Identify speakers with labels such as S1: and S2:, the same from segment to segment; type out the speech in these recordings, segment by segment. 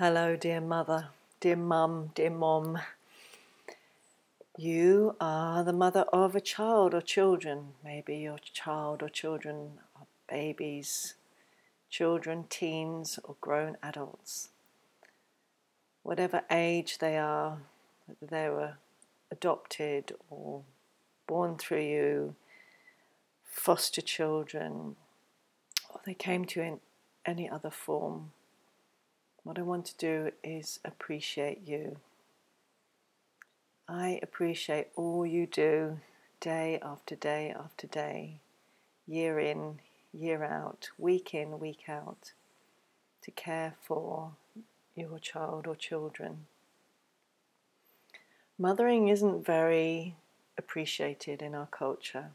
S1: Hello, dear mother, dear mum, dear mom. You are the mother of a child or children. Maybe your child or children are babies, children, teens, or grown adults. Whatever age they are, whether they were adopted or born through you, foster children, or they came to you in any other form. What I want to do is appreciate you. I appreciate all you do day after day after day, year in, year out, week in, week out, to care for your child or children. Mothering isn't very appreciated in our culture.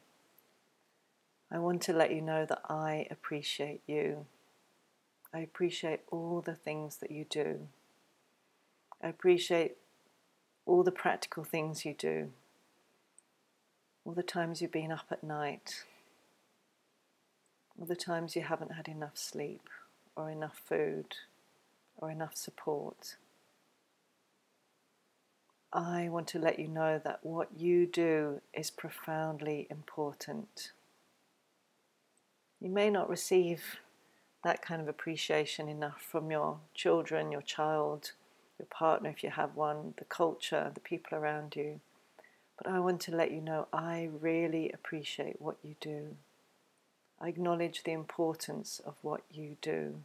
S1: I want to let you know that I appreciate you. I appreciate all the things that you do. I appreciate all the practical things you do, all the times you've been up at night, all the times you haven't had enough sleep or enough food or enough support. I want to let you know that what you do is profoundly important. You may not receive that kind of appreciation enough from your children, your child, your partner if you have one, the culture, the people around you. But I want to let you know I really appreciate what you do. I acknowledge the importance of what you do.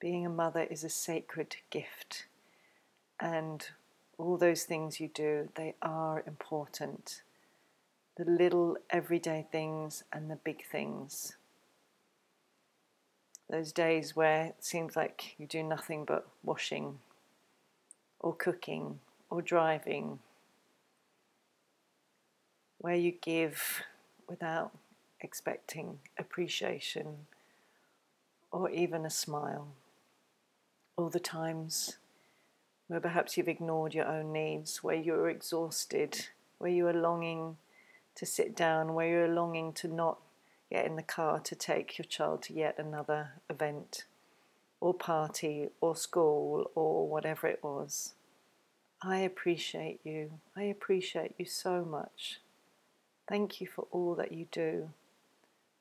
S1: Being a mother is a sacred gift, and all those things you do, they are important. The little everyday things and the big things those days where it seems like you do nothing but washing or cooking or driving, where you give without expecting appreciation or even a smile, all the times where perhaps you've ignored your own needs, where you're exhausted, where you are longing to sit down, where you're longing to not get in the car to take your child to yet another event or party or school or whatever it was. I appreciate you. I appreciate you so much. Thank you for all that you do.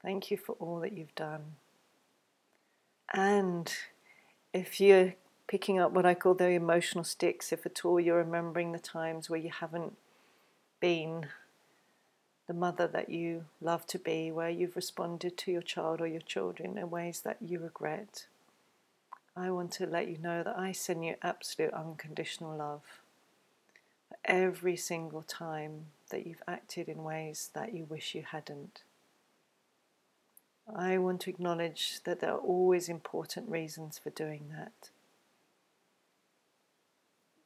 S1: Thank you for all that you've done. And if you're picking up what I call the emotional sticks, if at all you're remembering the times where you haven't been the mother that you love to be, where you've responded to your child or your children in ways that you regret. I want to let you know that I send you absolute unconditional love for every single time that you've acted in ways that you wish you hadn't. I want to acknowledge that there are always important reasons for doing that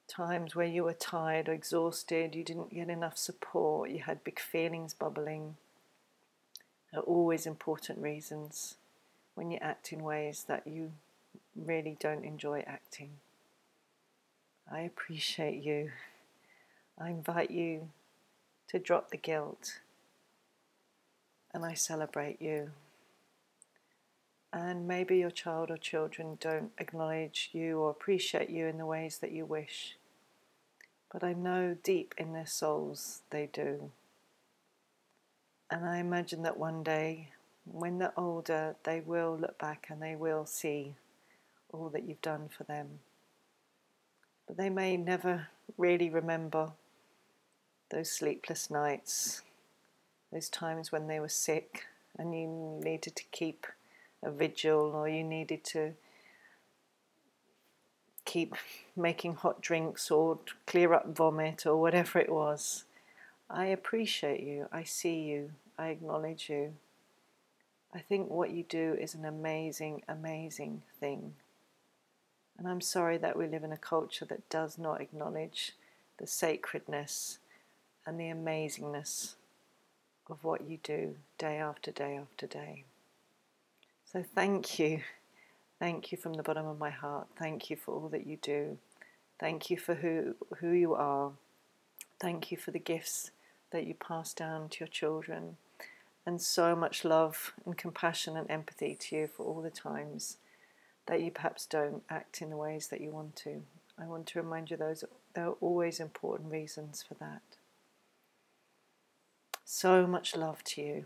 S1: times where you were tired or exhausted, you didn't get enough support, you had big feelings bubbling, are always important reasons when you act in ways that you really don't enjoy acting. I appreciate you. I invite you to drop the guilt and I celebrate you. And maybe your child or children don't acknowledge you or appreciate you in the ways that you wish but I know deep in their souls they do. And I imagine that one day, when they're older, they will look back and they will see all that you've done for them. But they may never really remember those sleepless nights, those times when they were sick and you needed to keep a vigil or you needed to keep making hot drinks or clear up vomit or whatever it was. I appreciate you. I see you. I acknowledge you. I think what you do is an amazing, amazing thing. And I'm sorry that we live in a culture that does not acknowledge the sacredness and the amazingness of what you do day after day after day. So thank you. Thank you from the bottom of my heart. Thank you for all that you do. Thank you for who, who you are. Thank you for the gifts that you pass down to your children. And so much love and compassion and empathy to you for all the times that you perhaps don't act in the ways that you want to. I want to remind you those there are always important reasons for that. So much love to you.